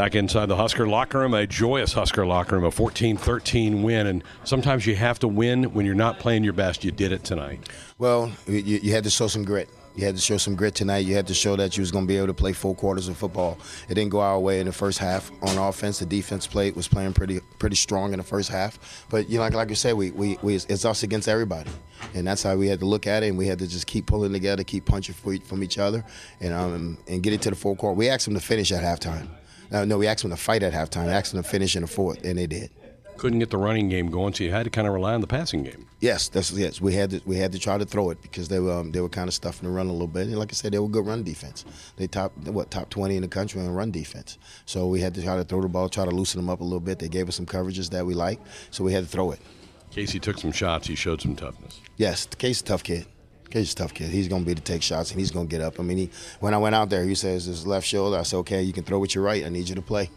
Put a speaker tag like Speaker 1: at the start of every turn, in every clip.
Speaker 1: Back inside the Husker locker room, a joyous Husker locker room, a 14 13 win. And sometimes you have to win when you're not playing your best. You did it tonight.
Speaker 2: Well, you, you had to show some grit. You had to show some grit tonight. You had to show that you was going to be able to play four quarters of football. It didn't go our way in the first half on offense. The defense played was playing pretty pretty strong in the first half. But you know, like, like you said, we, we, we it's us against everybody, and that's how we had to look at it. And we had to just keep pulling together, keep punching from each other, and um and get it to the full court. We asked them to finish at halftime. No, no, we asked them to fight at halftime. We asked them to finish in the fourth, and they did
Speaker 1: couldn't get the running game going, so you had to kind of rely on the passing game.
Speaker 2: Yes, that's yes. We had to we had to try to throw it because they were um, they were kind of stuffing the run a little bit. And like I said, they were good run defense. They top what top twenty in the country in run defense. So we had to try to throw the ball, try to loosen them up a little bit. They gave us some coverages that we like, so we had to throw it.
Speaker 1: Casey took some shots. He showed some toughness.
Speaker 2: Yes, Casey's a tough kid. A tough kid. He's going to be to take shots and he's going to get up. I mean, he, when I went out there, he says his left shoulder. I said, okay, you can throw with your right. I need you to play.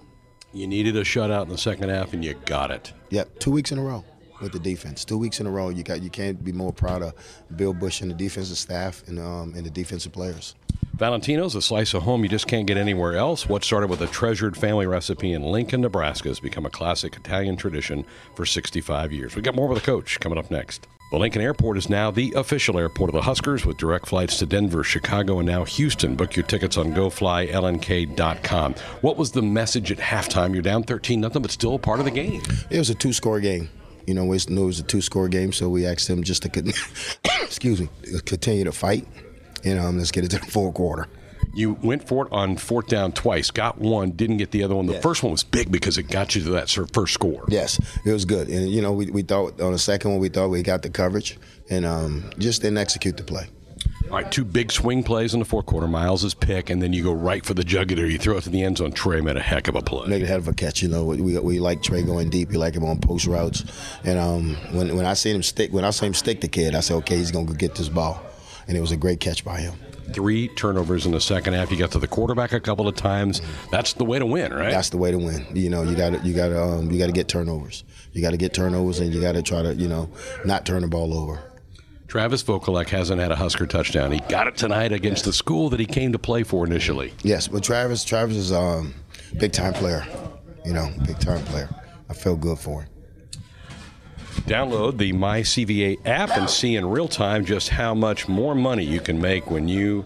Speaker 1: You needed a shutout in the second half, and you got it.
Speaker 2: Yep, two weeks in a row with the defense. Two weeks in a row. You got you can't be more proud of Bill Busch and the defensive staff and um, and the defensive players.
Speaker 1: Valentino's, a slice of home you just can't get anywhere else. What started with a treasured family recipe in Lincoln, Nebraska, has become a classic Italian tradition for 65 years. We got more with the coach coming up next. The Lincoln Airport is now the official airport of the Huskers with direct flights to Denver, Chicago, and now Houston. Book your tickets on goflylnk.com. What was the message at halftime? You're down 13 nothing, but still part of the game.
Speaker 2: It was a two score game. You know, we knew it was a two score game, so we asked them just to, excuse me, continue to fight, and um, let's get it to the fourth quarter.
Speaker 1: You went for it on fourth down twice, got one, didn't get the other one. The yes. first one was big because it got you to that first score.
Speaker 2: Yes, it was good. And, you know, we, we thought on the second one, we thought we got the coverage and um, just didn't execute the play.
Speaker 1: All right, two big swing plays in the fourth quarter. Myles' is pick, and then you go right for the jugular. You throw it to the end zone. Trey made a heck of a play.
Speaker 2: Made a heck of a catch. You know, we, we like Trey going deep. We like him on post routes. And um, when when I seen him stick, when I saw him stick the kid, I said, okay, he's gonna go get this ball. And it was a great catch by him
Speaker 1: three turnovers in the second half. You got to the quarterback a couple of times. That's the way to win, right?
Speaker 2: That's the way to win. You know, you got to you got to um, you got to get turnovers. You got to get turnovers, and you got to try to you know not turn the ball over.
Speaker 1: Travis Vokolek hasn't had a Husker touchdown. He got it tonight against yes. the school that he came to play for initially.
Speaker 2: Yes, but Travis Travis is a um, big time player. You know, big time player. I feel good for him.
Speaker 1: Download the MyCVA app and see in real time just how much more money you can make when you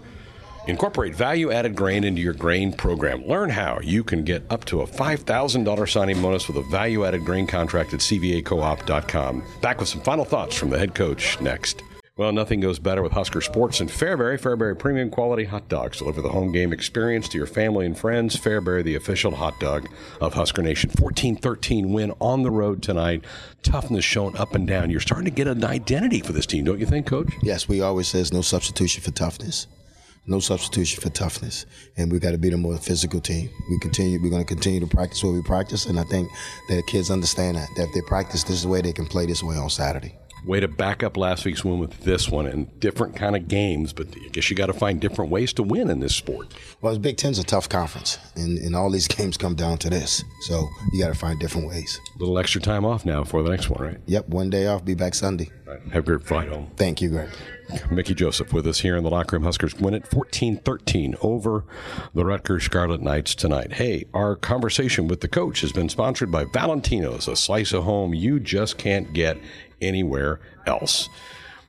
Speaker 1: incorporate value added grain into your grain program. Learn how you can get up to a $5,000 signing bonus with a value added grain contract at CVAcoop.com. Back with some final thoughts from the head coach next. Well, nothing goes better with Husker Sports and Fairbury. Fairbury premium quality hot dogs deliver the home game experience to your family and friends. Fairbury, the official hot dog of Husker Nation. 14 13 win on the road tonight. Toughness shown up and down. You're starting to get an identity for this team, don't you think, Coach?
Speaker 2: Yes, we always says no substitution for toughness. No substitution for toughness, and we've got to be the more physical team. We continue. We're going to continue to practice what we practice, and I think that kids understand that. That if they practice this way, they can play this way on Saturday
Speaker 1: way to back up last week's win with this one and different kind of games but i guess you got to find different ways to win in this sport.
Speaker 2: Well the big ten's a tough conference and, and all these games come down to this so you got to find different ways.
Speaker 1: A little extra time off now for the next one right?
Speaker 2: Yep one day off be back sunday.
Speaker 1: Right. have a great flight home.
Speaker 2: Thank you greg
Speaker 1: Mickey Joseph with us here in the locker room. Huskers win it 14 13 over the Rutgers Scarlet Knights tonight. Hey, our conversation with the coach has been sponsored by Valentino's, a slice of home you just can't get anywhere else.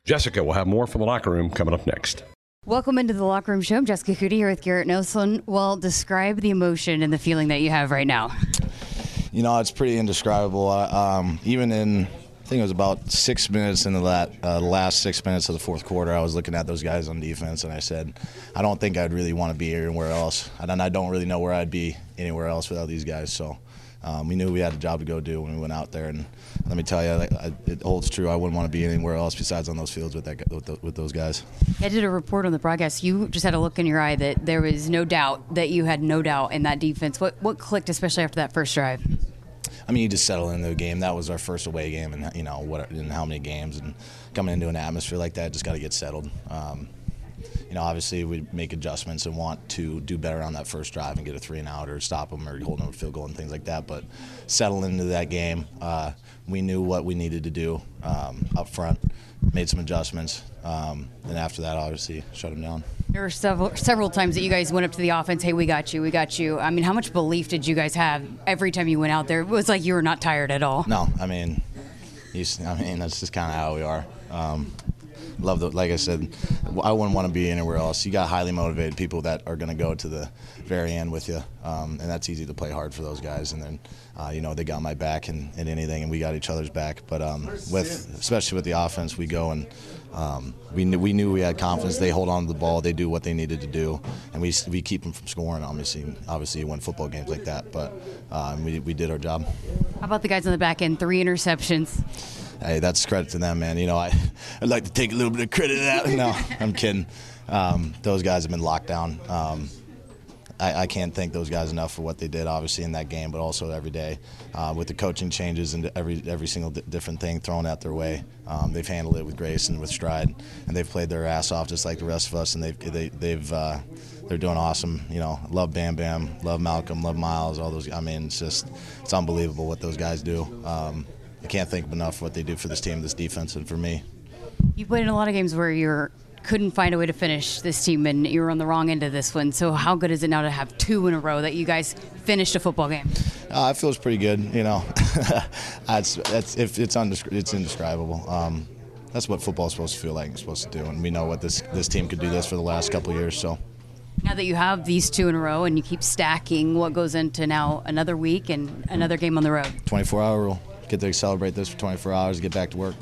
Speaker 1: Jessica will have more from the locker room coming up next.
Speaker 3: Welcome into the locker room show. I'm Jessica Coody here with Garrett Nelson. Well, describe the emotion and the feeling that you have right now.
Speaker 4: You know, it's pretty indescribable. Um, even in, I think it was about six minutes into that uh, last six minutes of the fourth quarter, I was looking at those guys on defense, and I said, I don't think I'd really want to be anywhere else, and I don't really know where I'd be anywhere else without these guys. So um, we knew we had a job to go do when we went out there, and let me tell you, it holds true. I wouldn't want to be anywhere else besides on those fields with that with, the, with those guys.
Speaker 3: I did a report on the broadcast. You just had a look in your eye that there was no doubt that you had no doubt in that defense. What what clicked, especially after that first drive?
Speaker 4: I mean, you just settle into the game. That was our first away game, and you know what, in how many games, and coming into an atmosphere like that, just got to get settled. Um, you know, obviously we make adjustments and want to do better on that first drive and get a three and out or stop them or hold them a field goal and things like that. But settle into that game, uh, we knew what we needed to do um, up front, made some adjustments, um, and after that, obviously, shut them down.
Speaker 3: There were several several times that you guys went up to the offense. Hey, we got you. We got you. I mean, how much belief did you guys have every time you went out there? It was like you were not tired at all.
Speaker 4: No, I mean, I mean that's just kind of how we are. Um, love the like I said, I wouldn't want to be anywhere else. You got highly motivated people that are going to go to the very end with you, um, and that's easy to play hard for those guys. And then, uh, you know, they got my back and, and anything, and we got each other's back. But um, with especially with the offense, we go and um, we knew we knew we had confidence. They hold on to the ball, they do what they needed to do, and we we keep them from scoring. Obviously, obviously, win football games like that. But um, we we did our job.
Speaker 3: How about the guys on the back end? Three interceptions
Speaker 4: hey, that's credit to them, man. You know, I, I'd like to take a little bit of credit to that. No, I'm kidding. Um, those guys have been locked down. Um, I, I, can't thank those guys enough for what they did, obviously in that game, but also every day uh, with the coaching changes and every every single d- different thing thrown at their way. Um, they've handled it with grace and with stride, and they've played their ass off just like the rest of us, and they've they, they've uh, they're doing awesome. You know, love Bam Bam, love Malcolm, love Myles, all those. I mean, it's just it's unbelievable what those guys do. Um, I can't think enough what they do for this team, this defense, and for me.
Speaker 3: You played in a lot of games where you couldn't find a way to finish this team, and you were on the wrong end of this one. So how good is it now to have two in a row that you guys finished a football game?
Speaker 4: Uh, it feels pretty good. You know, it's it's it's, undescri- it's indescribable. Um, that's what football's supposed to feel like. It's supposed to do, and we know what this this team could do this for the last couple years. So.
Speaker 3: Now that you have these two in a row and you keep stacking, what goes into now another week and another game on the road?
Speaker 4: 24 hour rule get to celebrate this for 24 hours, get back to work.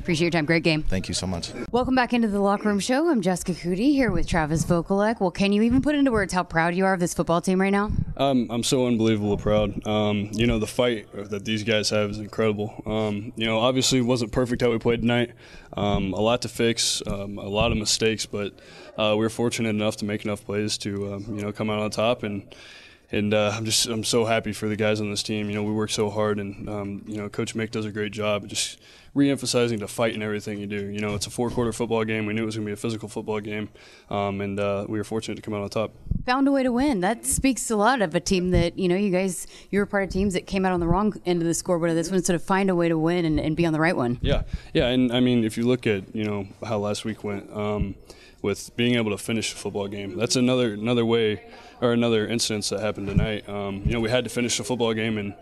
Speaker 3: Appreciate your time. Great game.
Speaker 4: Thank you so much.
Speaker 3: Welcome back into the locker room show. I'm Jessica Coody here with Travis Vokolek. Well, can you even put into words how proud you are of this football team right now?
Speaker 5: Um, I'm so unbelievably proud. Um, you know, the fight that these guys have is incredible. Um, you know, obviously it wasn't perfect how we played tonight. Um, a lot to fix, um, a lot of mistakes, but uh, we were fortunate enough to make enough plays to, um, you know, come out on top and and uh, I'm just I'm so happy for the guys on this team. You know, we work so hard, and um, you know, Coach Mick does a great job just re-emphasizing the fight in everything you do. You know, it's a four-quarter football game. We knew it was going to be a physical football game, um, and uh, we were fortunate to come out on top.
Speaker 3: Found a way to win. That speaks a lot of a team that you know you guys you were part of teams that came out on the wrong end of the scoreboard of this one, so of find a way to win and, and be on the right one.
Speaker 5: Yeah, yeah, and I mean, if you look at you know how last week went. Um, with being able to finish a football game. That's another another way or another instance that happened tonight. Um, you know, we had to finish the football game, and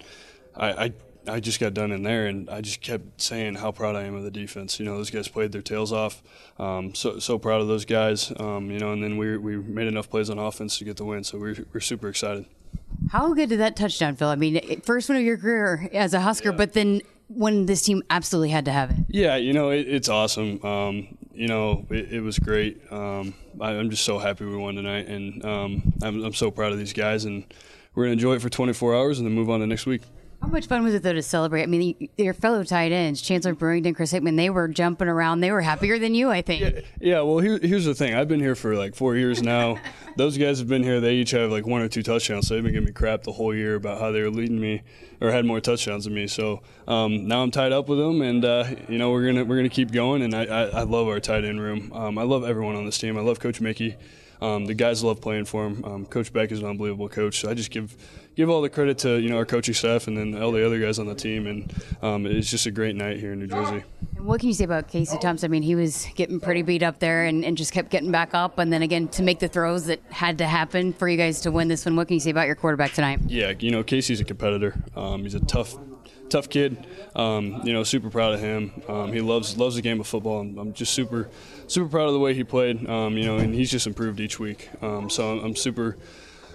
Speaker 5: I, I, I just got done in there, and I just kept saying how proud I am of the defense. You know, those guys played their tails off. Um, so so proud of those guys. Um, you know, and then we we made enough plays on offense to get the win. So we're we're super excited.
Speaker 3: How good did that touchdown feel? I mean, first one of your career as a Husker, yeah. but then when this team absolutely had to have it.
Speaker 5: Yeah, you know, it, it's awesome. Um, you know, it, it was great. Um, I, am just so happy we won tonight, and um, I'm, I'm so proud of these guys. And we're gonna enjoy it for 24 hours, and then move on to next week.
Speaker 3: How much fun was it though to celebrate? I mean, your fellow tight ends, Chancellor Brewington, Chris Hickman, they were jumping around. They were happier than you, I think.
Speaker 5: Yeah, yeah well, here, here's the thing. I've been here for like four years now. Those guys have been here. They each have like one or two touchdowns. So they've been giving me crap the whole year about how they were leading me or had more touchdowns than me. So um, now I'm tied up with them, and uh, you know we're gonna we're gonna keep going. And I, I, I love our tight end room. Um, I love everyone on this team. I love Coach Mickey. Um, the guys love playing for him. Um, coach Beck is an unbelievable coach. So I just give give all the credit to you know our coaching staff and then all the other guys on the team. And um, it's just a great night here in New Jersey.
Speaker 3: And what can you say about Casey Thompson? I mean, he was getting pretty beat up there and, and just kept getting back up. And then again, to make the throws that had to happen for you guys to win this one. What can you say about your quarterback tonight?
Speaker 5: Yeah, you know, Casey's a competitor. Um, he's a tough tough kid. Um, you know, super proud of him. Um, he loves loves the game of football. and I'm just super super proud of the way he played. Um, you know, and he's just improved each week. Um, so I'm, I'm super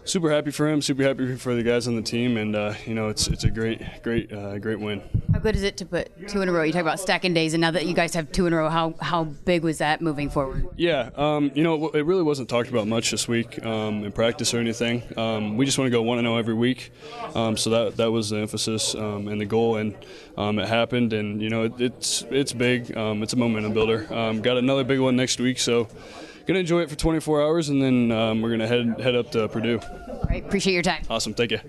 Speaker 5: super happy for him, super happy for the guys on the team, and uh, you know it's it's a great great uh, great win.
Speaker 3: How good is it to put two in a row? You talk about stacking days, and now that you guys have two in a row, how how big was that moving forward?
Speaker 5: Yeah, um, you know it really wasn't talked about much this week um, in practice or anything. Um, we just want to go one and zero oh every week, um, so that that was the emphasis um, and the goal, and um, it happened, and you know it, it's it's big. it's a momentum builder. got another big one next week, so gonna enjoy it for 24 hours, and then um, we're gonna head head up to Purdue.
Speaker 3: All right, appreciate your time.
Speaker 5: Awesome, thank you.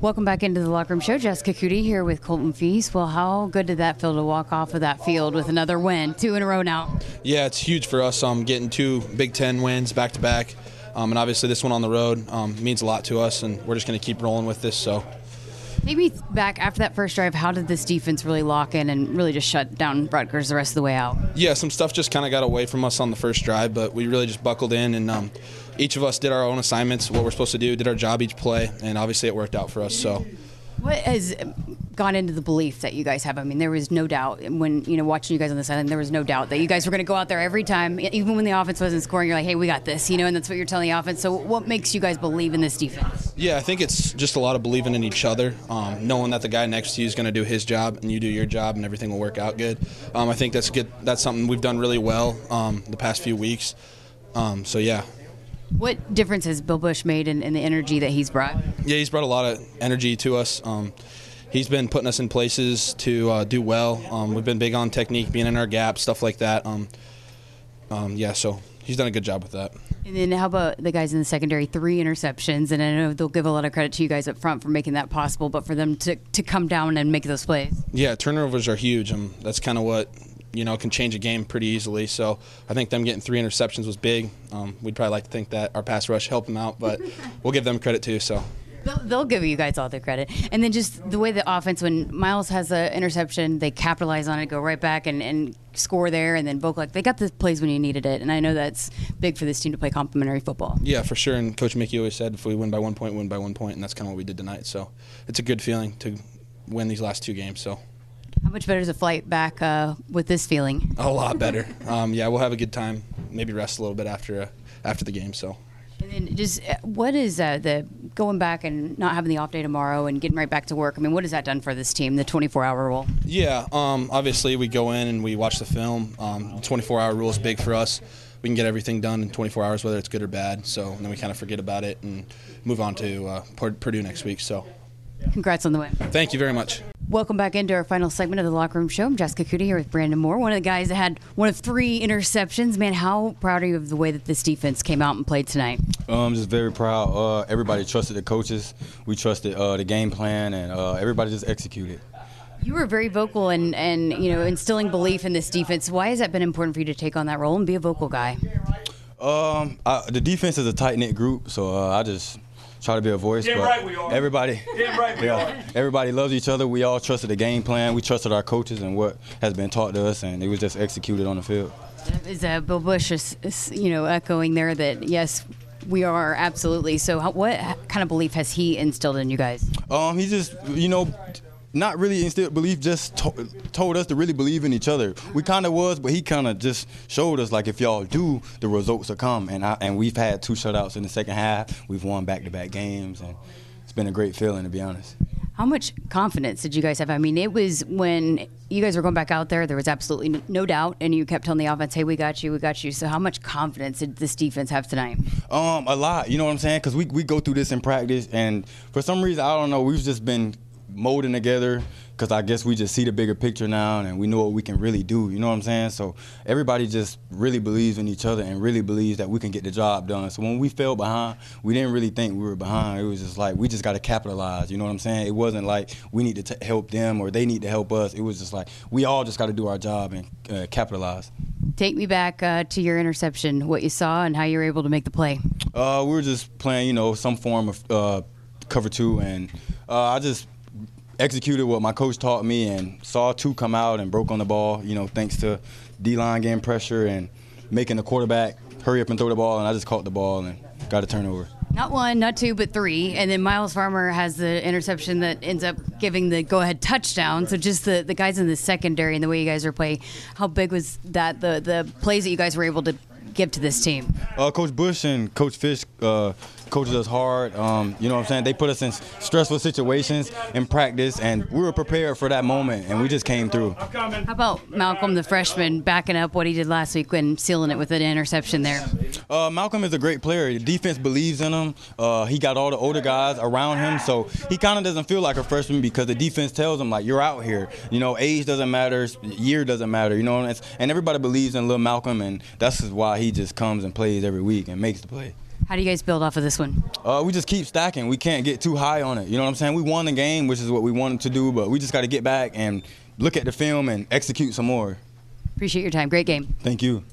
Speaker 3: Welcome back into the locker room show. Jessica Coody here with Colton Feist. Well, how good did that feel to walk off of that field with another win, two in a row now?
Speaker 6: Yeah, it's huge for us. Um, getting two Big Ten wins back to back, um, and obviously this one on the road um, means a lot to us, and we're just going to keep rolling with this. So.
Speaker 3: Maybe back after that first drive, how did this defense really lock in and really just shut down Rutgers the rest of the way out?
Speaker 6: Yeah, some stuff just kind of got away from us on the first drive, but we really just buckled in and um, each of us did our own assignments, what we're supposed to do, did our job each play, and obviously it worked out for us. So.
Speaker 3: What has gone into the belief that you guys have? I mean, there was no doubt when you know watching you guys on the sideline. There was no doubt that you guys were going to go out there every time, even when the offense wasn't scoring. You're like, "Hey, we got this," you know, and that's what you're telling the offense. So, what makes you guys believe in this defense?
Speaker 6: Yeah, I think it's just a lot of believing in each other, um, knowing that the guy next to you is going to do his job and you do your job, and everything will work out good. Um, I think that's good. That's something we've done really well um, the past few weeks. Um, so yeah.
Speaker 3: What difference has Bill Busch made in, in, the energy that he's brought?
Speaker 6: Yeah, he's brought a lot of energy to us. Um, he's been putting us in places to uh, do well. Um, we've been big on technique, being in our gap, stuff like that. Um, um, yeah, so he's done a good job with that.
Speaker 3: And then how about the guys in the secondary? Three interceptions, and I know they'll give a lot of credit to you guys up front for making that possible, but for them to, to come down and make those plays.
Speaker 6: Yeah, turnovers are huge. Um, that's kind of what you know can change a game pretty easily. So I think them getting three interceptions was big. Um, we'd probably like to think that our pass rush helped them out, but we'll give them credit too. So.
Speaker 3: They'll, they'll, give you guys all the credit. And then just the way the offense, when Myles has an interception, they capitalize on it, go right back and, and score there. And then Vokolek, they got the plays when you needed it. And I know that's big for this team to play complementary football.
Speaker 6: Yeah, for sure. And Coach Mickey always said if we win by one point, win by one point. point, and that's kind of what we did tonight. So it's a good feeling to win these last two games. So.
Speaker 3: How much better is a flight back uh, with this feeling?
Speaker 6: A lot better. Um, yeah, we'll have a good time. Maybe rest a little bit after uh, after the game. So.
Speaker 3: And then just uh, what is uh, the going back and not having the off day tomorrow and getting right back to work? I mean, what has that done for this team? The 24 hour rule?
Speaker 6: Yeah, um, obviously we go in and we watch the film. Um, 24 hour rule is big for us. We can get everything done in 24 hours, whether it's good or bad. So then we kind of forget about it and move on to uh, Purdue next week. So.
Speaker 3: Congrats on the win.
Speaker 6: Thank you very much.
Speaker 3: Welcome back into our final segment of the Locker Room Show. I'm Jessica Coody here with Brandon Moore, one of the guys that had one of three interceptions. Man, how proud are you of the way that this defense came out and played tonight?
Speaker 7: I'm um, just very proud. Uh, everybody trusted the coaches. We trusted uh, the game plan, and uh, everybody just executed.
Speaker 3: You were very vocal and, and you know instilling belief in this defense. Why has that been important for you to take on that role and be a vocal guy?
Speaker 7: Um, I, the defense is a tight knit group, so uh, I just try to be a voice.
Speaker 8: Damn
Speaker 7: but
Speaker 8: right we are.
Speaker 7: Everybody,
Speaker 8: Damn right we
Speaker 7: yeah,
Speaker 8: are.
Speaker 7: everybody loves each other. We all trusted the game plan. We trusted our coaches and what has been taught to us, and it was just executed on the field.
Speaker 3: Is uh, Bill Busch, is, is, you know, echoing there that yes, we are absolutely. So, how, what kind of belief has he instilled in you guys?
Speaker 7: Um, he just, you know not really instilled belief, just to- told us to really believe in each other. We kind of was, but he kind of just showed us like if y'all do, the results will come. And I, and we've had two shutouts in the second half. We've won back-to-back games, and it's been a great feeling to be honest.
Speaker 3: How much confidence did you guys have? I mean, it was when you guys were going back out there, there was absolutely no doubt, and you kept telling the offense, "Hey, we got you, we got you." So, how much confidence did this defense have tonight?
Speaker 7: Um, a lot. You know what I'm saying? Because we we go through this in practice, and for some reason, I don't know, we've just been molding together because I guess we just see the bigger picture now and we know what we can really do. You know what I'm saying? So everybody just really believes in each other and really believes that we can get the job done. So when we fell behind, we didn't really think we were behind. It was just like we just got to capitalize. You know what I'm saying? It wasn't like we need to t- help them or they need to help us. It was just like we all just got to do our job and uh, capitalize.
Speaker 3: Take me back uh, to your interception, what you saw, and how you were able to make the play.
Speaker 7: Uh, we were just playing, you know, some form of uh, cover two, and uh, I just executed what my coach taught me and saw two come out and broke on the ball, you know, thanks to D line getting pressure and making the quarterback hurry up and throw the ball. And I just caught the ball and got a turnover.
Speaker 3: Not one, not two, but three. And then Myles Farmer has the interception that ends up giving the go ahead touchdown. So just the, the guys in the secondary and the way you guys are playing, how big was that, the, the plays that you guys were able to give to this team?
Speaker 7: Uh, Coach Busch and Coach Fish. uh, coaches us hard. Um, you know what I'm saying? They put us in stressful situations in practice, and we were prepared for that moment, and we just came through.
Speaker 3: How about Malcolm, the freshman, backing up what he did last week and sealing it with an interception there?
Speaker 7: Uh, Malcolm is a great player. The defense believes in him. Uh, he got all the older guys around him, so he kind of doesn't feel like a freshman because the defense tells him like you're out here. You know, age doesn't matter, year doesn't matter. You know, and everybody believes in little Malcolm, and that's why he just comes and plays every week and makes the play.
Speaker 3: How do you guys build off of this one?
Speaker 7: Uh, we just keep stacking. We can't get too high on it. You know what I'm saying? We won the game, which is what we wanted to do, but we just got to get back and look at the film and execute some more.
Speaker 3: Appreciate your time. Great game.
Speaker 7: Thank you.